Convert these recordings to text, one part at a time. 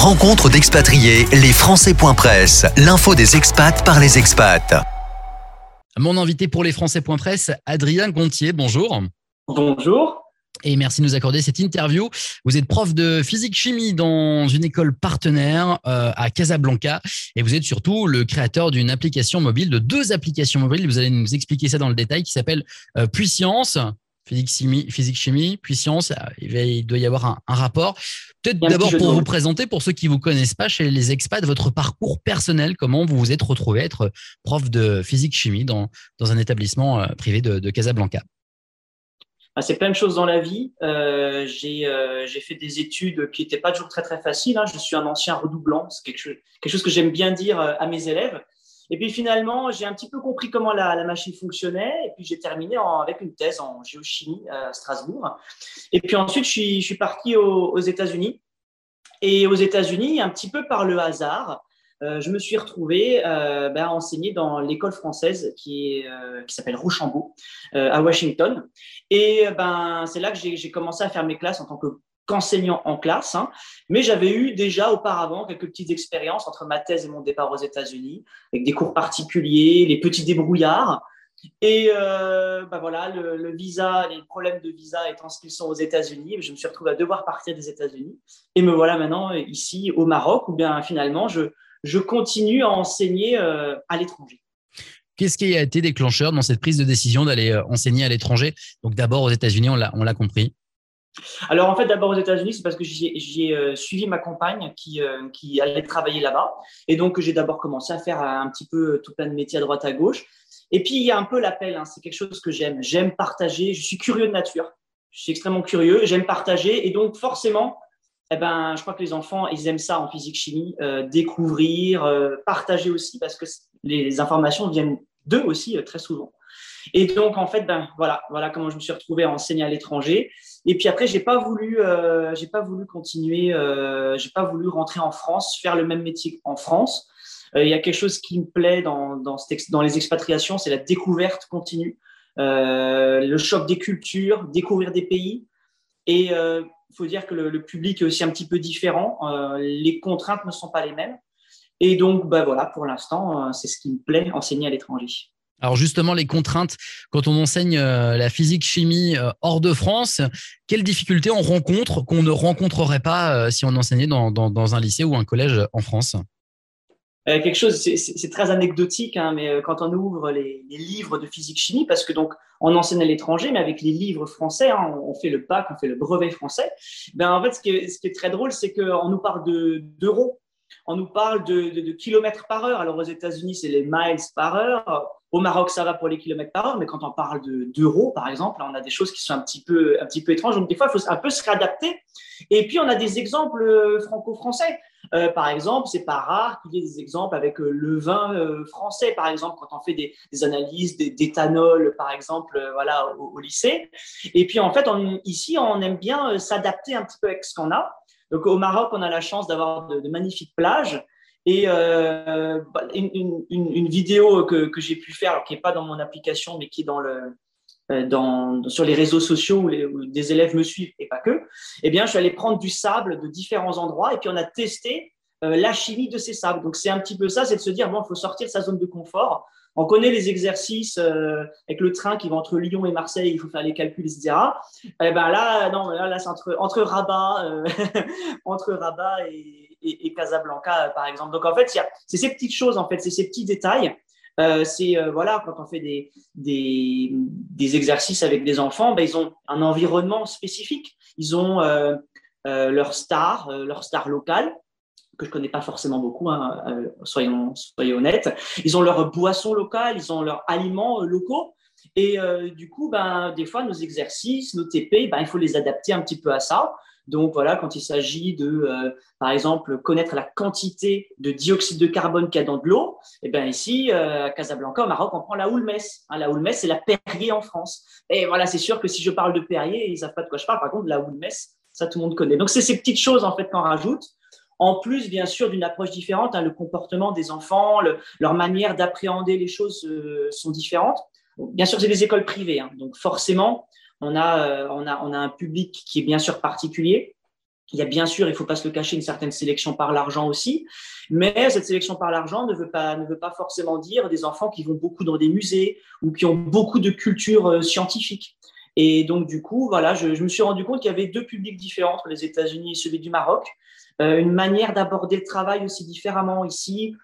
Rencontre d'expatriés, les Français.press, l'info des expats par les expats. Mon invité pour les Français.press, Adrien Gontier, bonjour. Bonjour. Et merci de nous accorder cette interview. Vous êtes prof de physique-chimie dans une école partenaire euh, à Casablanca et vous êtes surtout le créateur d'une application mobile, de deux applications mobiles. Vous allez nous expliquer ça dans le détail qui s'appelle euh, Puissance. Physique chimie, physique chimie, puissance, il doit y avoir un, rapport. Peut-être d'abord pour vous présenter, pour ceux qui ne vous connaissent pas chez les expats, votre parcours personnel, comment vous vous êtes retrouvé à être prof de physique chimie dans, dans un établissement euh, privé de Casablanca? Ah, c'est plein de choses dans la vie. Euh, euh, j'ai fait des études qui n'étaient pas toujours très très faciles. Hein. Je suis un ancien redoublant, c'est quelque chose, quelque chose que j'aime bien dire euh, à mes élèves. Et puis finalement, j'ai un petit peu compris comment la, machine fonctionnait. Et puis j'ai terminé avec une thèse en géochimie à Strasbourg. Et puis ensuite, je suis, je parti aux, États-Unis. Et aux États-Unis, un petit peu par le hasard, euh, je me suis retrouvé euh, ben, enseigner dans l'école française qui, euh, s'appelle Rochambeau à Washington. Et ben, c'est là que j'ai commencé à faire mes classes en tant qu'enseignant en classe. Hein. Mais j'avais eu déjà auparavant quelques petites expériences entre ma thèse et mon départ aux États-Unis, avec des cours particuliers, les petits débrouillards. Et ben voilà, le, visa, les problèmes de visa étant ce qu'ils sont aux États-Unis, je me suis retrouvé à devoir partir des États-Unis. Et me voilà maintenant ici au Maroc, où bien finalement je, continue à enseigner euh, à l'étranger. Qu'est-ce qui a été déclencheur dans cette prise de décision d'aller euh, enseigner à l'étranger? Donc d'abord aux États-Unis, on l'a compris. Alors en fait, d'abord aux États-Unis, c'est parce que j'ai euh, suivi ma compagne qui, qui allait travailler là-bas. Et donc j'ai d'abord commencé à faire un petit peu tout plein de métiers à droite à gauche. Et puis il y a un peu l'appel, hein, c'est quelque chose que j'aime. J'aime partager, je suis curieux de nature. Je suis extrêmement curieux, j'aime partager. Et donc forcément, eh ben, je crois que les enfants, ils aiment ça en physique-chimie, euh, découvrir, euh, partager aussi, parce que les informations viennent d'eux aussi euh, très souvent. Et donc, en fait, ben, voilà, voilà comment je me suis retrouvé à enseigner à l'étranger. Et puis après, j'ai pas voulu, j'ai pas voulu continuer, j'ai pas voulu rentrer en France, faire le même métier en France. Il y a quelque chose qui me plaît dans, les expatriations, c'est la découverte continue, le choc des cultures, découvrir des pays. Et il faut dire que le, public est aussi un petit peu différent. Euh, les contraintes ne sont pas les mêmes. Et donc, bah voilà, pour l'instant, euh, c'est ce qui me plaît, enseigner à l'étranger. Alors justement, les contraintes, quand on enseigne euh, la physique-chimie hors de France, quelles difficultés on rencontre qu'on ne rencontrerait pas si on enseignait dans, dans un lycée ou un collège en France? Euh, quelque chose, c'est très anecdotique, hein, mais euh, quand on ouvre les, livres de physique-chimie, parce que donc on enseigne à l'étranger, mais avec les livres français, hein, on, fait le bac, on fait le brevet français. Ben en fait, ce qui est, très drôle, c'est qu'on nous parle d'euros, on nous parle de, kilomètres par heure. Alors aux États-Unis, c'est les miles par heure. Au Maroc, ça va pour les kilomètres par heure, mais quand on parle d'euros, par exemple, on a des choses qui sont un petit peu, un petit peu étranges. Donc des fois, il faut un peu se réadapter. Et puis on a des exemples euh, franco-français. Euh, par exemple, c'est pas rare qu'il y ait des exemples avec euh, le vin français, par exemple, quand on fait des, analyses d'éthanol, par exemple, voilà, au, lycée. Et puis, en fait, ici, on aime bien s'adapter un petit peu avec ce qu'on a. Donc, au Maroc, on a la chance d'avoir de, magnifiques plages. Et bah, une, vidéo que, j'ai pu faire, qui n'est pas dans mon application, mais qui est dans le, euh, dans, sur les réseaux sociaux où, des élèves me suivent et pas que, eh bien, je suis allé prendre du sable de différents endroits et puis on a testé euh, la chimie de ces sables. Donc, c'est un petit peu ça, c'est de se dire, bon, il faut sortir de sa zone de confort. On connaît les exercices euh, avec le train qui va entre Lyon et Marseille, il faut faire les calculs, etc. Eh ben là, non, là, c'est entre, entre entre Rabat et, et, Casablanca, par exemple. Donc, en fait, c'est ces petites choses, en fait, c'est ces petits détails euh, c'est euh, voilà quand on fait des, des, des, exercices avec des enfants, ben, ils ont un environnement spécifique. Ils ont euh, leur star, leur star locale que je connais pas forcément beaucoup, hein, soyons, soyons honnêtes. Ils ont leur boisson locale, ils ont leurs aliments locaux. Et du coup, ben, des fois, nos exercices, nos TP, ben, il faut les adapter un petit peu à ça. Donc voilà, quand il s'agit de, euh, par exemple, connaître la quantité de dioxyde de carbone qu'il y a dans de l'eau, eh bien ici, euh, à Casablanca, au Maroc, on prend la houlmès. Hein, la houlmès, c'est la Perrier en France. Et voilà, c'est sûr que si je parle de Perrier, ils savent pas de quoi je parle. Par contre, la houlmès, ça tout le monde connaît. Donc c'est ces petites choses en fait qu'on rajoute. En plus, bien sûr, d'une approche différente, hein, le comportement des enfants, leur manière d'appréhender les choses euh, sont différentes. Bien sûr, c'est des écoles privées, hein, donc forcément, on a, euh, on, a, on a un public qui est bien sûr particulier. Il y a bien sûr, il faut pas se le cacher, une certaine sélection par l'argent aussi, mais cette sélection par l'argent ne veut pas ne veut pas forcément dire des enfants qui vont beaucoup dans des musées ou qui ont beaucoup de culture euh, scientifique. Et donc du coup, voilà, je, me suis rendu compte qu'il y avait deux publics différents entre les États-Unis et celui du Maroc, euh, une manière d'aborder le travail aussi différemment ici.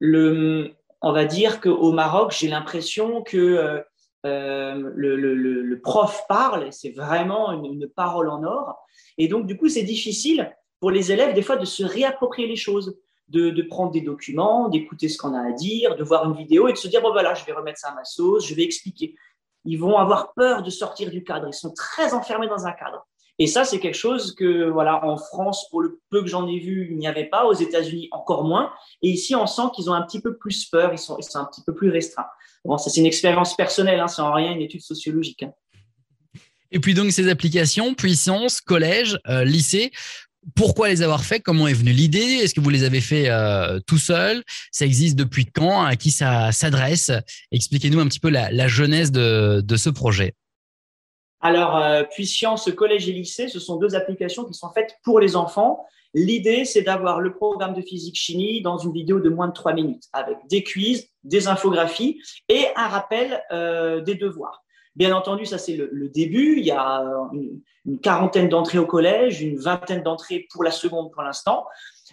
Le, on va dire qu'au Maroc, j'ai l'impression que euh, le, prof parle, c'est vraiment une, parole en or. Et donc, du coup, c'est difficile pour les élèves, des fois, de se réapproprier les choses, de, prendre des documents, d'écouter ce qu'on a à dire, de voir une vidéo et de se dire, bon, voilà, je vais remettre ça à ma sauce, je vais expliquer. Ils vont avoir peur de sortir du cadre. Ils sont très enfermés dans un cadre. Et ça, c'est quelque chose que, voilà, en France, pour le peu que j'en ai vu, il n'y avait pas. Aux États-Unis, encore moins. Et ici, on sent qu'ils ont un petit peu plus peur. Ils sont un petit peu plus restreints. Bon, ça, c'est une expérience personnelle. Hein, c'est en rien une étude sociologique. Hein. Et puis donc ces applications, puissance, collège, euh, lycée, pourquoi les avoir fait Comment est venue l'idée? Est-ce que vous les avez fait euh, tout seul? Ça existe depuis quand? À qui ça s'adresse? Expliquez-nous un petit peu la, la genèse de ce projet. Alors, euh, Puissance Collège et Lycée, ce sont deux applications qui sont faites pour les enfants. L'idée, c'est d'avoir le programme de physique-chimie dans une vidéo de moins de trois minutes, avec des quiz, des infographies et un rappel euh, des devoirs. Bien entendu, ça c'est le, début. Il y a une, une quarantaine d'entrées au collège, une vingtaine d'entrées pour la seconde pour l'instant.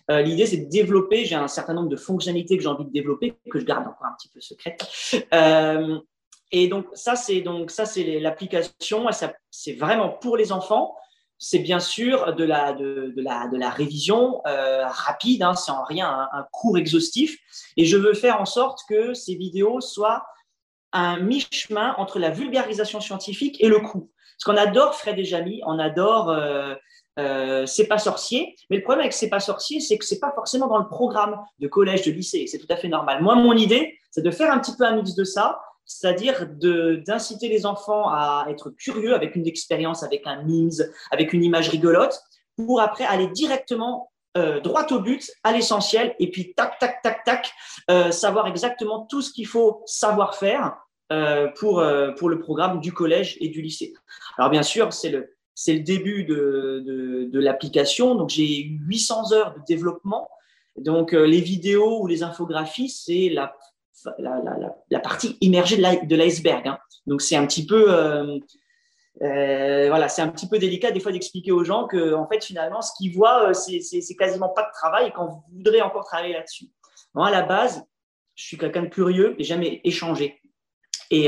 Euh, L'idée, c'est de développer. J'ai un certain nombre de fonctionnalités que j'ai envie de développer, que je garde encore un petit peu secrètes. Euh, et donc ça, c'est donc ça, c'est l'application. C'est vraiment pour les enfants. C'est bien sûr de la de, la de la révision euh, rapide. Hein, c'est en rien un, cours exhaustif. Et je veux faire en sorte que ces vidéos soient un mi-chemin entre la vulgarisation scientifique et le cours. Parce qu'on adore Fred et Jamie, on adore euh, euh, C'est pas sorcier. Mais le problème avec C'est pas sorcier, c'est que c'est pas forcément dans le programme de collège, de lycée. C'est tout à fait normal. Moi, mon idée, c'est de faire un petit peu un mix de ça c'est-à-dire d'inciter les enfants à être curieux avec une expérience, avec un memes, avec une image rigolote, pour après aller directement euh, droit au but, à l'essentiel, et puis tac, tac, tac, tac, euh, savoir exactement tout ce qu'il faut savoir faire euh, pour, pour le programme du collège et du lycée. Alors bien sûr, c'est le, c'est le début de, de, l'application, donc j'ai eu 800 heures de développement. Donc les vidéos ou les infographies, c'est la la, partie immergée de l'iceberg. Hein. Donc c'est un petit peu, euh, euh, voilà, c'est un petit peu délicat des fois d'expliquer aux gens que en fait finalement ce qu'ils voient euh, c'est quasiment pas de travail et qu'on voudrait encore travailler là-dessus. Moi à la base, je suis quelqu'un de curieux et jamais échangé. Et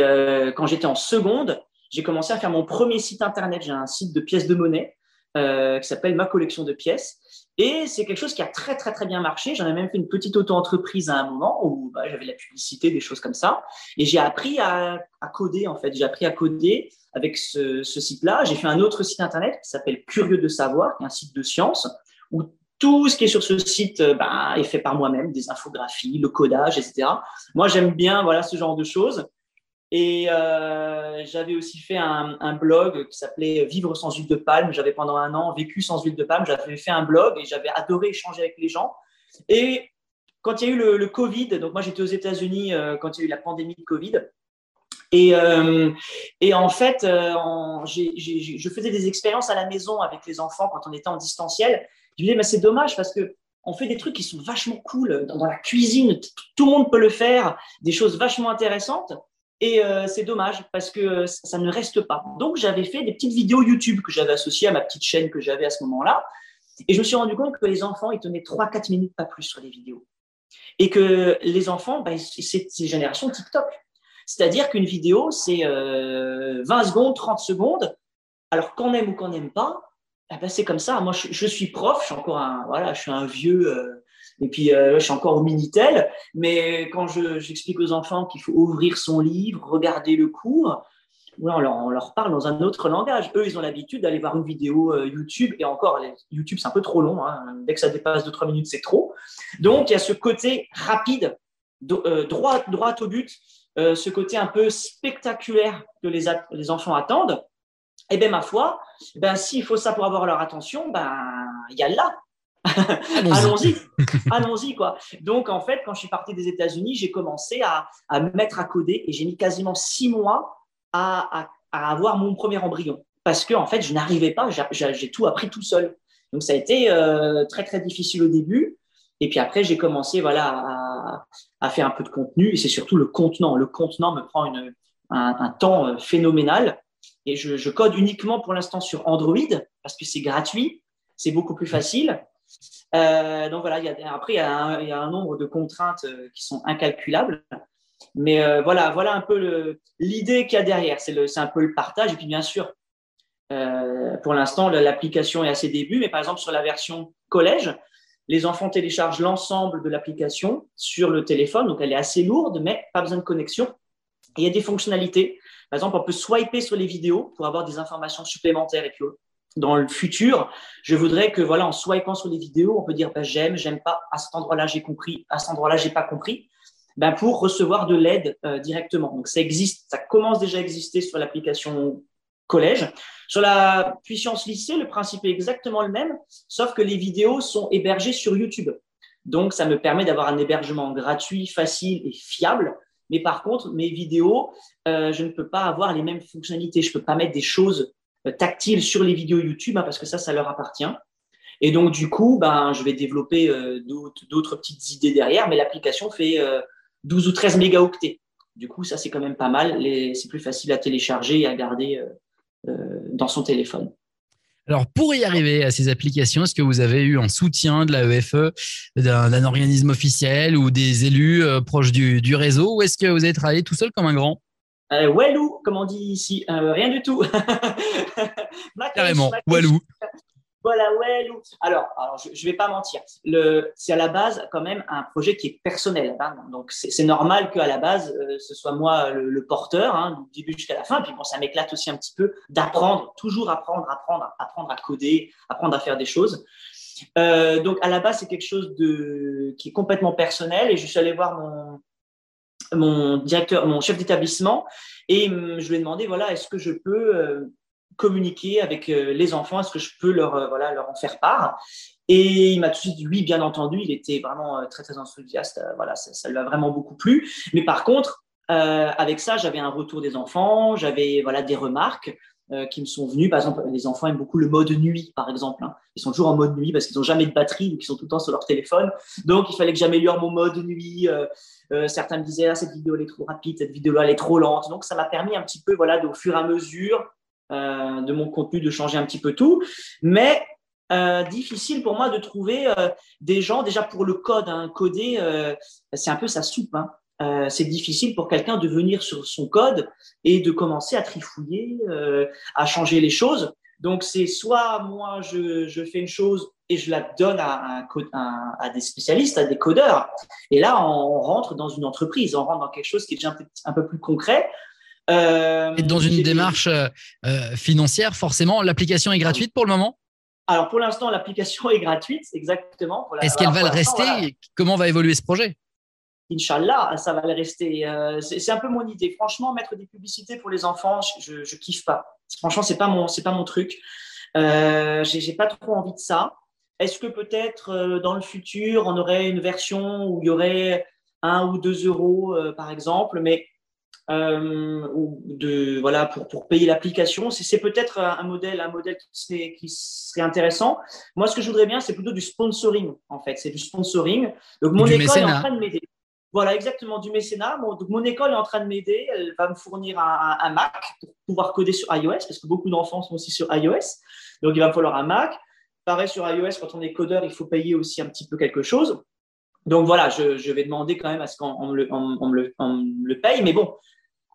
quand j'étais en seconde, j'ai commencé à faire mon premier site internet. J'ai un site de pièces de monnaie qui s'appelle Ma collection de pièces. Et c'est quelque chose qui a très, très, très bien marché. J'en ai même fait une petite auto-entreprise à un moment où bah, j'avais la publicité, des choses comme ça. Et j'ai appris à, à, coder, en fait. J'ai appris à coder avec ce, ce site-là. J'ai fait un autre site internet qui s'appelle Curieux de savoir, qui est un site de science, où tout ce qui est sur ce site bah, est fait par moi-même, des infographies, le codage, etc. Moi, j'aime bien voilà, ce genre de choses. Et euh, j'avais aussi fait un, blog qui s'appelait Vivre sans huile de palme. J'avais pendant un an vécu sans huile de palme. J'avais fait un blog et j'avais adoré échanger avec les gens. Et quand il y a eu le, Covid, donc moi j'étais aux États-Unis euh, quand il y a eu la pandémie de Covid. Et, euh, et en fait, je faisais des expériences à la maison avec les enfants quand on était en distanciel. Je me disais, mais c'est dommage parce que on fait des trucs qui sont vachement cool dans la cuisine. Tout le monde peut le faire, des choses vachement intéressantes. Et euh, c'est dommage parce que ça ne reste pas. Donc, j'avais fait des petites vidéos YouTube que j'avais associées à ma petite chaîne que j'avais à ce moment-là. Et je me suis rendu compte que les enfants, ils tenaient 3-4 minutes, pas plus, sur les vidéos. Et que les enfants, ben, c'est génération TikTok. C'est-à-dire qu'une vidéo, c'est euh, 20 secondes, 30 secondes. Alors, qu'on aime ou qu'on n'aime pas, eh ben, c'est comme ça. Moi, je, je, suis prof, je suis encore un, voilà, je suis un vieux. Euh, et puis, euh, je suis encore au Minitel. Mais quand j'explique je, aux enfants qu'il faut ouvrir son livre, regarder le cours, on, leur, on, leur, parle dans un autre langage. Eux, ils ont l'habitude d'aller voir une vidéo euh, YouTube. Et encore, YouTube, c'est un peu trop long. Hein. Dès que ça dépasse 2-3 minutes, c'est trop. Donc, il y a ce côté rapide, euh, droit, droit au but, ce côté un peu spectaculaire que les, les enfants attendent. Et bien, ma foi, ben, s'il faut ça pour avoir leur attention, ben, il y a là. Allons-y, allons-y quoi. Donc en fait, quand je suis parti des États-Unis, j'ai commencé à, à, me mettre à coder et j'ai mis quasiment six mois à, à, à, avoir mon premier embryon parce que en fait, je n'arrivais pas, j'ai tout appris tout seul. Donc ça a été très très difficile au début. Et puis après, j'ai commencé voilà, à, faire un peu de contenu. Et c'est surtout le contenant. Le contenant me prend une, un, temps phénoménal. Et je, je code uniquement pour l'instant sur Android parce que c'est gratuit, c'est beaucoup plus facile. Euh, donc voilà, après, il y, a un, nombre de contraintes euh, qui sont incalculables. Mais euh, voilà, voilà un peu l'idée qu'il y a derrière. C'est un peu le partage. Et puis bien sûr, pour l'instant, l'application est à ses débuts. Mais par exemple, sur la version collège, les enfants téléchargent l'ensemble de l'application sur le téléphone. Donc elle est assez lourde, mais pas besoin de connexion. Il y a des fonctionnalités. Par exemple, on peut swiper sur les vidéos pour avoir des informations supplémentaires. Et puis dans le futur, je voudrais que, voilà, en swipant sur les vidéos, on peut dire bah, j'aime, j'aime pas, à cet endroit-là j'ai compris, à cet endroit-là j'ai pas compris, ben, pour recevoir de l'aide euh, directement. Donc ça existe, ça commence déjà à exister sur l'application collège. Sur la puissance lycée, le principe est exactement le même, sauf que les vidéos sont hébergées sur YouTube. Donc ça me permet d'avoir un hébergement gratuit, facile et fiable. Mais par contre, mes vidéos, euh, je ne peux pas avoir les mêmes fonctionnalités. Je ne peux pas mettre des choses tactile sur les vidéos YouTube, hein, parce que ça, ça leur appartient. Et donc, du coup, ben, je vais développer euh, d'autres petites idées derrière, mais l'application fait 12 euh, ou 13 mégaoctets. Du coup, ça, c'est quand même pas mal. C'est plus facile à télécharger et à garder dans son téléphone. Alors, pour y arriver à ces applications, est-ce que vous avez eu un soutien de la EFE, d'un organisme officiel ou des élus proches du, du réseau, ou est-ce que vous avez travaillé tout seul comme un grand? Euh, Walou, comme on dit ici, euh, rien du tout. Carrément, Walou. Voilà, Walou. Alors, alors je ne vais pas mentir. C'est à la base quand même un projet qui est personnel. Hein. Donc, c'est normal qu'à la base, euh, ce soit moi le, porteur, hein, du début jusqu'à la fin. Puis bon, ça m'éclate aussi un petit peu d'apprendre, toujours apprendre, apprendre, apprendre à coder, apprendre à faire des choses. Euh, donc, à la base, c'est quelque chose de, qui est complètement personnel. Et je suis allé voir mon, mon directeur, mon chef d'établissement, et hum, je lui ai demandé voilà, est-ce que je peux euh, communiquer avec euh, les enfants, est-ce que je peux leur, euh, voilà, leur en faire part? Et il m'a tout de suite dit oui, bien entendu, il était vraiment très très enthousiaste, voilà, ça, ça, lui a vraiment beaucoup plu. Mais par contre, avec ça, j'avais un retour des enfants, j'avais voilà des remarques. Euh, qui me sont venus. Par exemple, les enfants aiment beaucoup le mode nuit, par exemple. Hein. Ils sont toujours en mode nuit parce qu'ils n'ont jamais de batterie, donc ils sont tout le temps sur leur téléphone. Donc, il fallait que j'améliore mon mode nuit. Euh, euh, certains me disaient, ah, cette vidéo elle est trop rapide, cette vidéo elle est trop lente. Donc, ça m'a permis un petit peu, voilà, au fur et à mesure de mon contenu, de changer un petit peu tout. Mais difficile pour moi de trouver des gens, déjà pour le code, hein, coder, c'est un peu sa soupe. Hein. Euh, c'est difficile pour quelqu'un de venir sur son code et de commencer à trifouiller, euh, à changer les choses. Donc, c'est soit moi, je, fais une chose et je la donne à, à, des spécialistes, à des codeurs. Et là, on rentre dans une entreprise, on rentre dans quelque chose qui est déjà un peu, plus concret. Euh, et dans une démarche financière, forcément, l'application est gratuite pour le moment? Alors pour l'instant, l'application est gratuite, exactement. Est-ce qu'elle va le rester Comment va évoluer ce projet? Inch'Allah, ça va le rester. Euh, c'est un peu mon idée. Franchement, mettre des publicités pour les enfants, je, kiffe pas. Franchement, c'est pas mon, c'est pas mon truc. Euh, j'ai pas trop envie de ça. Est-ce que peut-être euh, dans le futur, on aurait une version où il y aurait un ou deux euros, euh, par exemple, mais de voilà pour, pour payer l'application, c'est peut-être un modèle, un modèle qui serait, qui serait intéressant. Moi, ce que je voudrais bien, c'est plutôt du sponsoring, en fait. C'est du sponsoring. Donc, mon école est en train de m'aider. Voilà, exactement, du mécénat. donc, mon école est en train de m'aider. Elle va me fournir un, Mac pour pouvoir coder sur iOS, parce que beaucoup d'enfants sont aussi sur iOS. Donc, il va me falloir un Mac. Pareil sur iOS, quand on est codeur, il faut payer aussi un petit peu quelque chose. Donc, voilà, je, vais demander quand même à ce qu'on me, le, paye. Mais bon,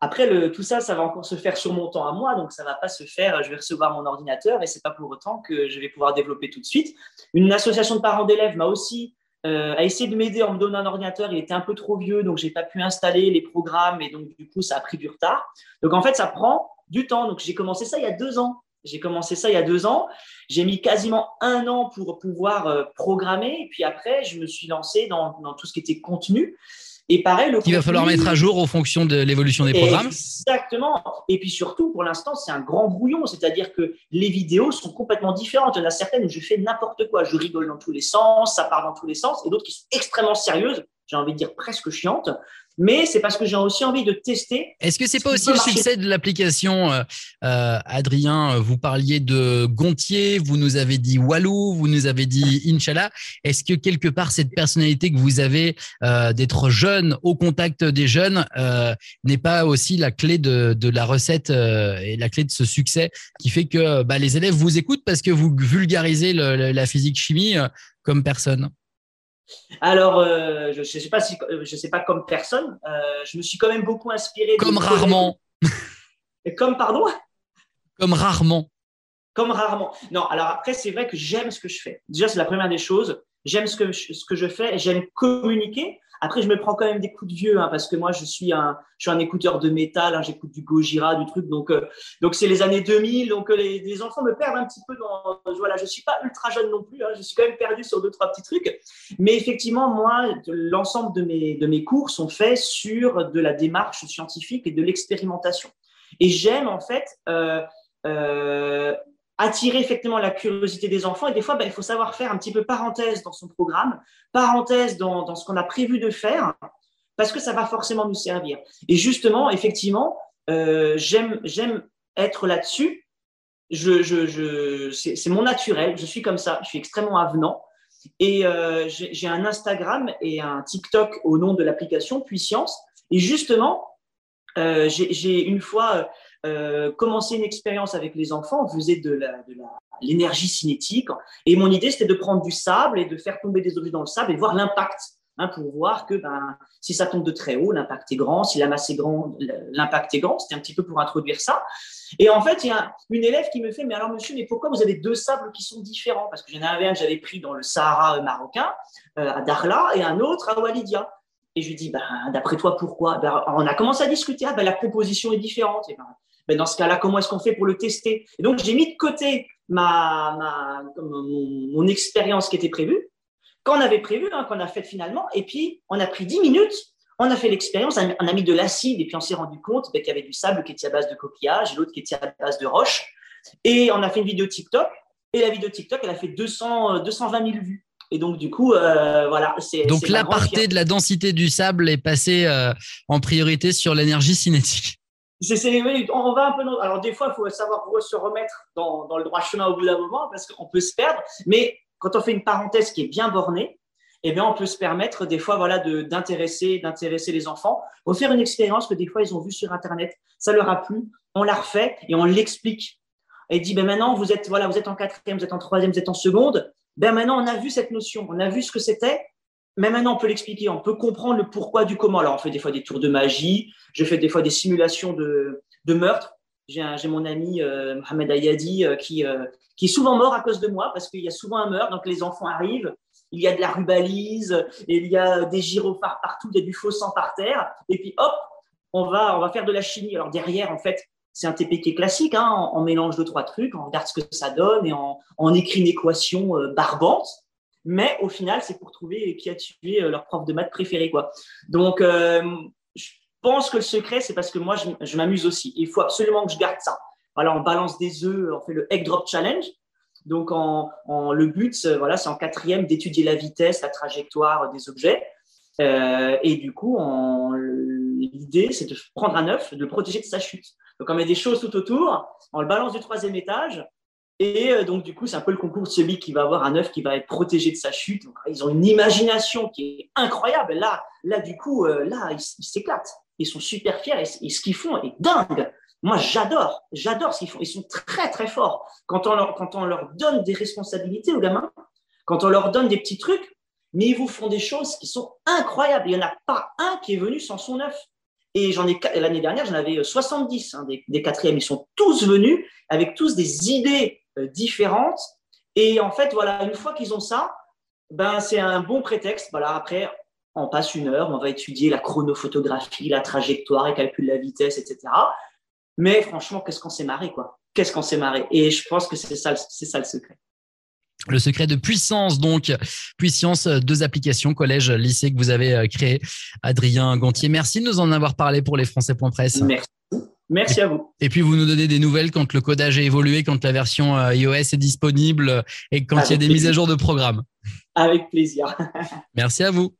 après, tout ça, ça va encore se faire sur mon temps à moi, donc ça ne va pas se faire. Je vais recevoir mon ordinateur et ce n'est pas pour autant que je vais pouvoir développer tout de suite. Une association de parents d'élèves m'a aussi euh, a essayé de m'aider en me donnant un ordinateur. Il était un peu trop vieux, donc j'ai pas pu installer les programmes et donc du coup ça a pris du retard. Donc en fait ça prend du temps. Donc j'ai commencé ça il y a deux ans. J'ai commencé ça il y a deux ans. J'ai mis quasiment un an pour pouvoir euh, programmer. Et puis après, je me suis lancé dans, dans tout ce qui était contenu. Et pareil, le Il va falloir mettre à jour en fonction de l'évolution des programmes. Exactement. Et puis surtout, pour l'instant, c'est un grand brouillon. C'est-à-dire que les vidéos sont complètement différentes. Il y en a certaines où je fais n'importe quoi. Je rigole dans tous les sens, ça part dans tous les sens. Et d'autres qui sont extrêmement sérieuses, j'ai envie de dire presque chiantes. Mais c'est parce que j'ai aussi envie de tester. Est-ce que c'est pas aussi le succès de l'application euh, euh, Adrien, vous parliez de Gontier, vous nous avez dit Walou, vous nous avez dit Inch'Allah. Est-ce que quelque part cette personnalité que vous avez euh, d'être jeune au contact des jeunes n'est pas aussi la clé de, de la recette et la clé de ce succès qui fait que bah, les élèves vous écoutent parce que vous vulgarisez la physique chimie comme personne? Alors, euh, je ne sais pas si, euh, je sais pas comme personne. Euh, je me suis quand même beaucoup inspiré. Comme rarement. comme pardon? Comme rarement. Comme rarement. Non. Alors après, c'est vrai que j'aime ce que je fais. Déjà, c'est la première des choses. J'aime ce que je fais. J'aime communiquer. Après, je me prends quand même des coups de vieux hein, parce que moi, je suis un, je suis un écouteur de métal. Hein, J'écoute du Gojira, du truc. Donc, euh, donc c'est les années 2000. Donc, euh, les, enfants me perdent un petit peu dans. Voilà, je suis pas ultra jeune non plus. Hein, je suis quand même perdu sur deux trois petits trucs. Mais effectivement, moi, l'ensemble de mes de mes cours sont faits sur de la démarche scientifique et de l'expérimentation. Et j'aime en fait. Euh, attirer effectivement la curiosité des enfants. Et des fois, ben, il faut savoir faire un petit peu parenthèse dans son programme, parenthèse dans, ce qu'on a prévu de faire, parce que ça va forcément nous servir. Et justement, effectivement, euh, j'aime être là-dessus. Je, je, c'est mon naturel, je suis comme ça, je suis extrêmement avenant. Et euh, j'ai un Instagram et un TikTok au nom de l'application Puissance. Et justement, euh, j'ai une fois euh, commencer une expérience avec les enfants, on faisait de l'énergie cinétique. Et mon idée, c'était de prendre du sable et de faire tomber des objets dans le sable et voir l'impact. Hein, pour voir que ben, si ça tombe de très haut, l'impact est grand, si la masse est grande, l'impact est grand. C'était un petit peu pour introduire ça. Et en fait, il y a une élève qui me fait, mais alors monsieur, mais pourquoi vous avez deux sables qui sont différents? Parce que j'en avais un que j'avais pris dans le Sahara marocain, euh, à Darla, et un autre à Walidia. Et je lui dis, ben, d'après toi, pourquoi? Ben, On a commencé à discuter, ah, ben, la composition est différente. Ben, dans ce cas-là, comment est-ce qu'on fait pour le tester? Et donc, j'ai mis de côté ma, ma mon, expérience qui était prévue, qu'on avait prévu, hein, qu'on a fait finalement, et puis on a pris 10 minutes, on a fait l'expérience, on a mis de l'acide, et puis on s'est rendu compte ben, qu'il y avait du sable qui était à base de coquillage, et l'autre qui était à base de roche. Et on a fait une vidéo TikTok, et la vidéo TikTok, elle a fait 200, 220 000 vues. Et donc, du coup, euh, voilà. C'est, donc, l'aparté de la densité du sable est passé euh, en priorité sur l'énergie cinétique on va un peu. Alors, des fois, il faut savoir se remettre dans, dans, le droit chemin au bout d'un moment parce qu'on peut se perdre. Mais quand on fait une parenthèse qui est bien bornée, eh bien, on peut se permettre des fois, voilà, d'intéresser, d'intéresser les enfants, refaire une expérience que des fois ils ont vue sur Internet, ça leur a plu, on la refait et on l'explique. Et dit, ben maintenant, vous êtes, voilà, vous êtes en quatrième, vous êtes en troisième, vous êtes en seconde. Ben maintenant, on a vu cette notion, on a vu ce que c'était mais maintenant, on peut l'expliquer, on peut comprendre le pourquoi du comment. Alors, on fait des fois des tours de magie, je fais des fois des simulations de, de meurtre. J'ai mon ami euh, Mohamed Ayadi euh, qui, euh, qui est souvent mort à cause de moi parce qu'il y a souvent un meurtre. Donc, les enfants arrivent, il y a de la rubalise, il y a des gyrophares partout, il y a du faux sang par terre. Et puis, hop, on va, on faire de la chimie. Alors, derrière, en fait, c'est un TPK classique. Hein, on, mélange deux, trois trucs, on regarde ce que ça donne et on, on écrit une équation barbante mais au final, c'est pour trouver qui a tué euh, leur prof de maths préféré. Quoi. Donc, euh, je pense que le secret, c'est parce que moi, je, m'amuse aussi. Il faut absolument que je garde ça. Voilà, on balance des œufs, on fait le egg drop challenge. Donc, en, le but, euh, voilà, c'est en quatrième d'étudier la vitesse, la trajectoire des objets. et du coup, l'idée, c'est de prendre un œuf, de le protéger de sa chute. Donc, on met des choses tout autour, on le balance du troisième étage, et euh, donc, du coup, c'est un peu le concours de celui qui va avoir un œuf qui va être protégé de sa chute. ils ont une imagination qui est incroyable. Là, là du coup, euh, là, ils s'éclatent. Ils sont super fiers et, ce qu'ils font est dingue. Moi, j'adore, j'adore ce qu'ils font. Ils sont très, très forts. Quand on leur, donne des responsabilités aux gamins, quand on leur donne des petits trucs, mais ils vous font des choses qui sont incroyables. Il n'y en a pas un qui est venu sans son œuf. Et j'en ai l'année dernière, j'en avais 70 hein, des, quatrièmes. Ils sont tous venus avec tous des idées euh, différentes. Et en fait, voilà, une fois qu'ils ont ça, ben, c'est un bon prétexte. Voilà, après, on passe une heure, on va étudier la chronophotographie, la trajectoire, et calcule la vitesse, etc. Mais franchement, qu'est-ce qu'on s'est marré, quoi? Qu'est-ce qu'on s'est marré? Et je pense que c'est ça, c'est ça le secret. Le secret de puissance, donc, puissance, deux applications, collège, lycée que vous avez euh, créé. Adrien Gontier, merci de nous en avoir parlé pour les Français.press. Merci. Merci à vous. Et puis vous nous donnez des nouvelles quand le codage a évolué, quand la version euh, iOS est disponible et quand il y a des mises à jour de programme. Avec plaisir. Merci à vous.